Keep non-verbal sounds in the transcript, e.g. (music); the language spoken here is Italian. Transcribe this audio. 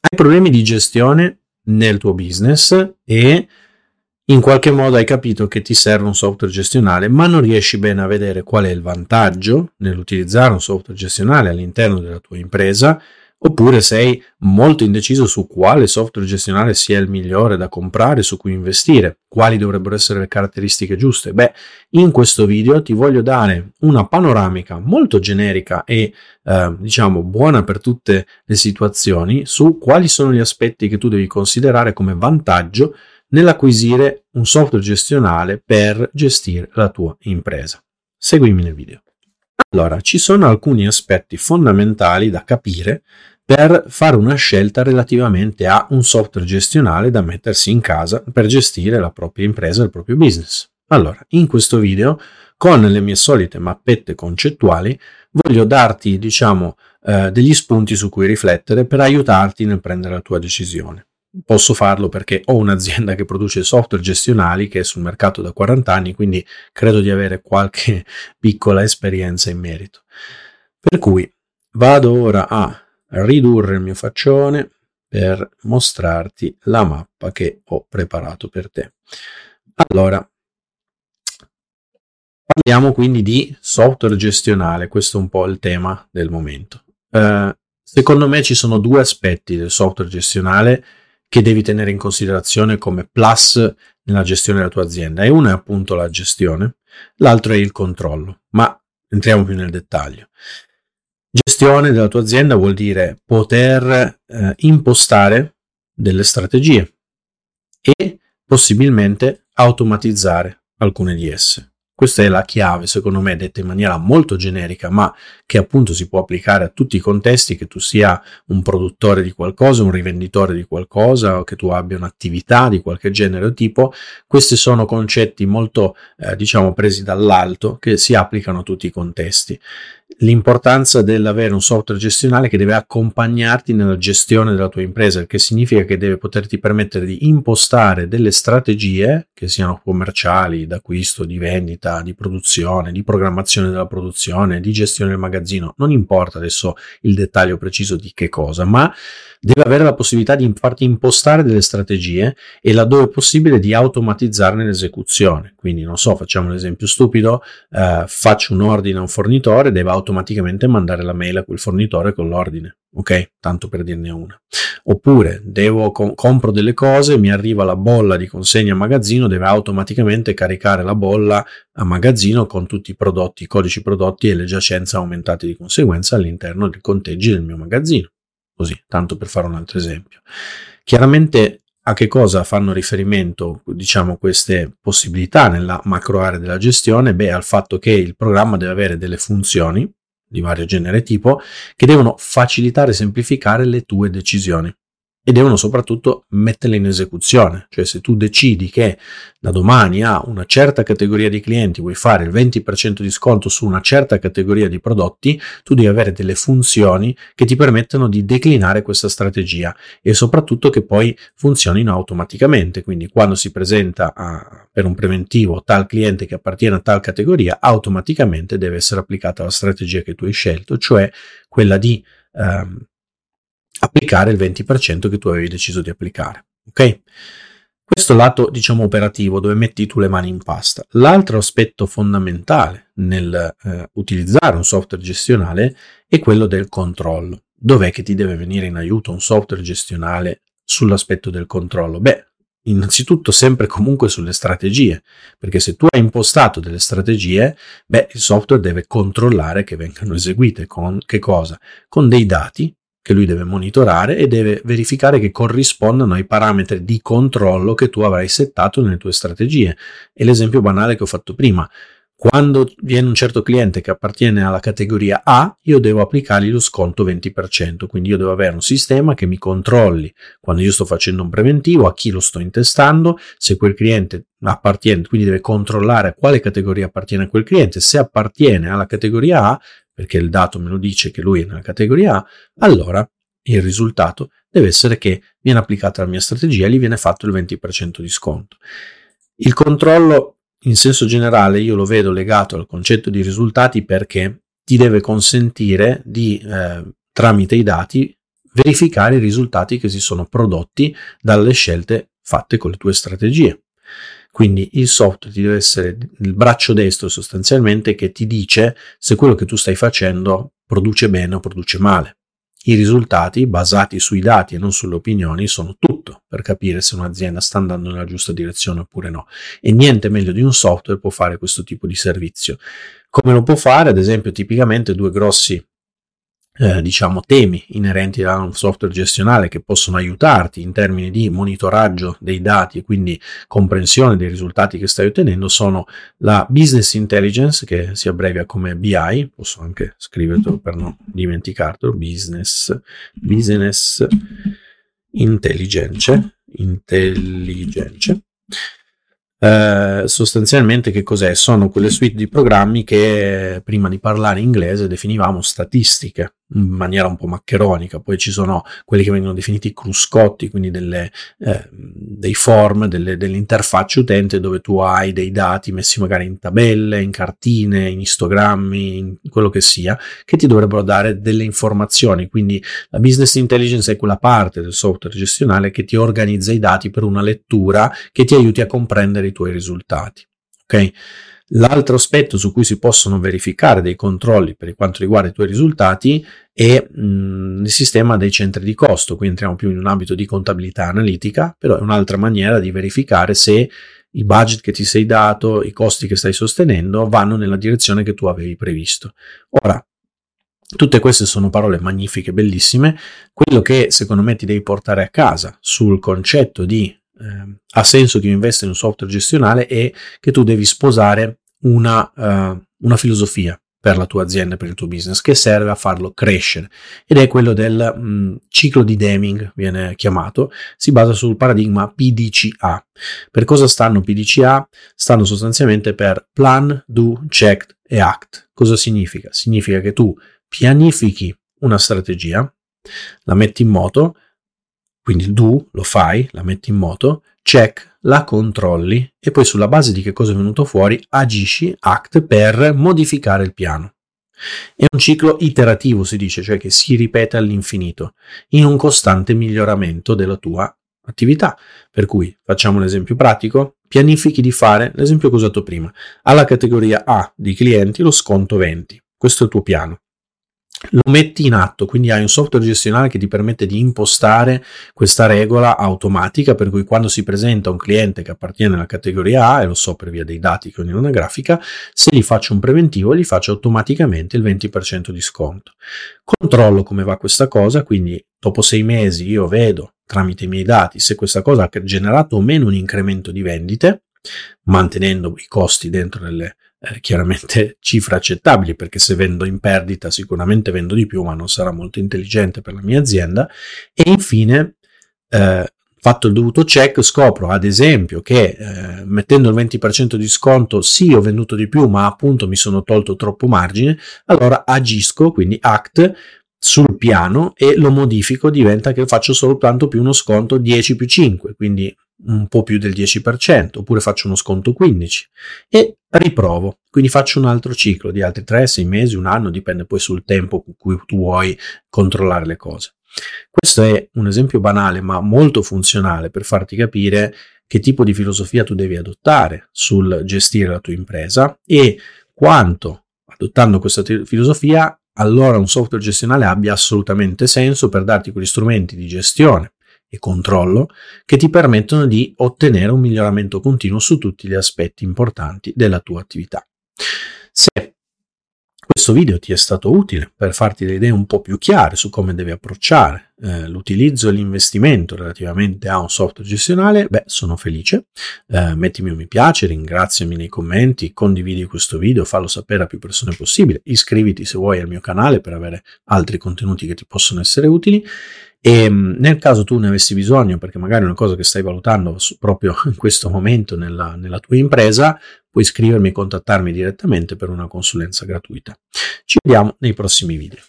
Hai problemi di gestione nel tuo business e in qualche modo hai capito che ti serve un software gestionale, ma non riesci bene a vedere qual è il vantaggio nell'utilizzare un software gestionale all'interno della tua impresa Oppure sei molto indeciso su quale software gestionale sia il migliore da comprare, su cui investire, quali dovrebbero essere le caratteristiche giuste? Beh, in questo video ti voglio dare una panoramica molto generica e eh, diciamo buona per tutte le situazioni su quali sono gli aspetti che tu devi considerare come vantaggio nell'acquisire un software gestionale per gestire la tua impresa. Seguimi nel video. Allora, ci sono alcuni aspetti fondamentali da capire per fare una scelta relativamente a un software gestionale da mettersi in casa per gestire la propria impresa, il proprio business. Allora, in questo video, con le mie solite mappette concettuali, voglio darti, diciamo, eh, degli spunti su cui riflettere per aiutarti nel prendere la tua decisione. Posso farlo perché ho un'azienda che produce software gestionali che è sul mercato da 40 anni, quindi credo di avere qualche (laughs) piccola esperienza in merito. Per cui vado ora a ridurre il mio faccione per mostrarti la mappa che ho preparato per te. Allora, parliamo quindi di software gestionale, questo è un po' il tema del momento. Eh, secondo me ci sono due aspetti del software gestionale che devi tenere in considerazione come plus nella gestione della tua azienda e uno è appunto la gestione, l'altro è il controllo, ma entriamo più nel dettaglio. Gestione della tua azienda vuol dire poter eh, impostare delle strategie e possibilmente automatizzare alcune di esse. Questa è la chiave, secondo me, detta in maniera molto generica, ma che appunto si può applicare a tutti i contesti, che tu sia un produttore di qualcosa, un rivenditore di qualcosa, che tu abbia un'attività di qualche genere o tipo. Questi sono concetti molto, eh, diciamo, presi dall'alto, che si applicano a tutti i contesti l'importanza dell'avere un software gestionale che deve accompagnarti nella gestione della tua impresa, il che significa che deve poterti permettere di impostare delle strategie che siano commerciali, d'acquisto, di vendita, di produzione, di programmazione della produzione, di gestione del magazzino, non importa adesso il dettaglio preciso di che cosa, ma deve avere la possibilità di farti impostare delle strategie e laddove possibile di automatizzarne l'esecuzione. Quindi, non so, facciamo un esempio stupido, eh, faccio un ordine a un fornitore, deve automaticamente mandare la mail a quel fornitore con l'ordine, ok? Tanto per dirne una. Oppure devo com- compro delle cose, mi arriva la bolla di consegna a magazzino, deve automaticamente caricare la bolla a magazzino con tutti i prodotti, i codici prodotti e le giacenze aumentate di conseguenza all'interno dei conteggi del mio magazzino. Così, tanto per fare un altro esempio. Chiaramente a che cosa fanno riferimento, diciamo, queste possibilità nella macro area della gestione? Beh, al fatto che il programma deve avere delle funzioni di vario genere e tipo che devono facilitare e semplificare le tue decisioni e devono soprattutto metterle in esecuzione. Cioè se tu decidi che da domani a una certa categoria di clienti vuoi fare il 20% di sconto su una certa categoria di prodotti, tu devi avere delle funzioni che ti permettano di declinare questa strategia e soprattutto che poi funzionino automaticamente. Quindi quando si presenta a, per un preventivo tal cliente che appartiene a tal categoria, automaticamente deve essere applicata la strategia che tu hai scelto, cioè quella di ehm, applicare il 20% che tu avevi deciso di applicare. Ok? Questo lato, diciamo, operativo, dove metti tu le mani in pasta. L'altro aspetto fondamentale nel eh, utilizzare un software gestionale è quello del controllo. Dov'è che ti deve venire in aiuto un software gestionale sull'aspetto del controllo? Beh, innanzitutto sempre comunque sulle strategie, perché se tu hai impostato delle strategie, beh, il software deve controllare che vengano eseguite con che cosa? Con dei dati che lui deve monitorare e deve verificare che corrispondano ai parametri di controllo che tu avrai settato nelle tue strategie. È l'esempio banale che ho fatto prima. Quando viene un certo cliente che appartiene alla categoria A, io devo applicargli lo sconto 20%, quindi io devo avere un sistema che mi controlli quando io sto facendo un preventivo, a chi lo sto intestando, se quel cliente appartiene, quindi deve controllare a quale categoria appartiene a quel cliente, se appartiene alla categoria A, perché il dato me lo dice che lui è nella categoria A, allora il risultato deve essere che viene applicata la mia strategia e gli viene fatto il 20% di sconto. Il controllo in senso generale io lo vedo legato al concetto di risultati perché ti deve consentire di, eh, tramite i dati, verificare i risultati che si sono prodotti dalle scelte fatte con le tue strategie. Quindi il software ti deve essere il braccio destro sostanzialmente che ti dice se quello che tu stai facendo produce bene o produce male. I risultati basati sui dati e non sulle opinioni sono tutto per capire se un'azienda sta andando nella giusta direzione oppure no. E niente meglio di un software può fare questo tipo di servizio. Come lo può fare, ad esempio, tipicamente due grossi eh, diciamo temi inerenti a un software gestionale che possono aiutarti in termini di monitoraggio dei dati e quindi comprensione dei risultati che stai ottenendo sono la business intelligence che si abbrevia come BI, posso anche scriverlo per non dimenticarlo, business, business intelligence, intelligence. Eh, sostanzialmente che cos'è? Sono quelle suite di programmi che prima di parlare inglese definivamo statistiche in maniera un po' maccheronica, poi ci sono quelli che vengono definiti cruscotti, quindi delle, eh, dei form, delle, delle interfacce utente dove tu hai dei dati messi magari in tabelle, in cartine, in istogrammi, in quello che sia, che ti dovrebbero dare delle informazioni. Quindi la business intelligence è quella parte del software gestionale che ti organizza i dati per una lettura che ti aiuti a comprendere i tuoi risultati. Ok? L'altro aspetto su cui si possono verificare dei controlli per quanto riguarda i tuoi risultati è mh, il sistema dei centri di costo. Qui entriamo più in un ambito di contabilità analitica, però è un'altra maniera di verificare se i budget che ti sei dato, i costi che stai sostenendo vanno nella direzione che tu avevi previsto. Ora, Tutte queste sono parole magnifiche, bellissime. Quello che secondo me ti devi portare a casa sul concetto di eh, ha senso che io investa in un software gestionale è che tu devi sposare una, uh, una filosofia per la tua azienda, per il tuo business, che serve a farlo crescere. Ed è quello del mh, mm, ciclo di Deming, viene chiamato, si basa sul paradigma PDCA. Per cosa stanno PDCA? Stanno sostanzialmente per Plan, Do, Check e Act. Cosa significa? Significa che tu pianifichi una strategia, la metti in moto, quindi il do lo fai, la metti in moto, check, la controlli e poi sulla base di che cosa è venuto fuori agisci, act per modificare il piano. È un ciclo iterativo, si dice, cioè che si ripete all'infinito, in un costante miglioramento della tua attività. Per cui facciamo un esempio pratico, pianifichi di fare l'esempio che ho usato prima, alla categoria A di clienti lo sconto 20. Questo è il tuo piano lo metti in atto, quindi hai un software gestionale che ti permette di impostare questa regola automatica, per cui quando si presenta un cliente che appartiene alla categoria A, e lo so per via dei dati che ho una grafica, se gli faccio un preventivo gli faccio automaticamente il 20% di sconto. Controllo come va questa cosa, quindi dopo sei mesi io vedo tramite i miei dati se questa cosa ha generato o meno un incremento di vendite, mantenendo i costi dentro nelle eh, chiaramente (laughs) cifre accettabili perché se vendo in perdita sicuramente vendo di più ma non sarà molto intelligente per la mia azienda. E infine eh, fatto il dovuto check scopro ad esempio che eh, mettendo il 20% di sconto sì ho venduto di più ma appunto mi sono tolto troppo margine allora agisco quindi act sul piano e lo modifico diventa che faccio soltanto più uno sconto 10 più 5 quindi un po' più del 10%, oppure faccio uno sconto 15% e riprovo. Quindi faccio un altro ciclo di altri 3, 6 mesi, un anno, dipende poi sul tempo con cui tu vuoi controllare le cose. Questo è un esempio banale ma molto funzionale per farti capire che tipo di filosofia tu devi adottare sul gestire la tua impresa e quanto adottando questa filosofia allora un software gestionale abbia assolutamente senso per darti quegli strumenti di gestione e controllo che ti permettono di ottenere un miglioramento continuo su tutti gli aspetti importanti della tua attività. Se questo video ti è stato utile per farti le idee un po' più chiare su come devi approcciare eh, l'utilizzo e l'investimento relativamente a un software gestionale, beh, sono felice. Eh, mettimi un mi piace, ringraziami nei commenti, condividi questo video, fallo sapere a più persone possibile, iscriviti se vuoi al mio canale per avere altri contenuti che ti possono essere utili. E mm, nel caso tu ne avessi bisogno, perché magari è una cosa che stai valutando proprio in questo momento nella, nella tua impresa, puoi scrivermi e contattarmi direttamente per una consulenza gratuita. Ci vediamo nei prossimi video.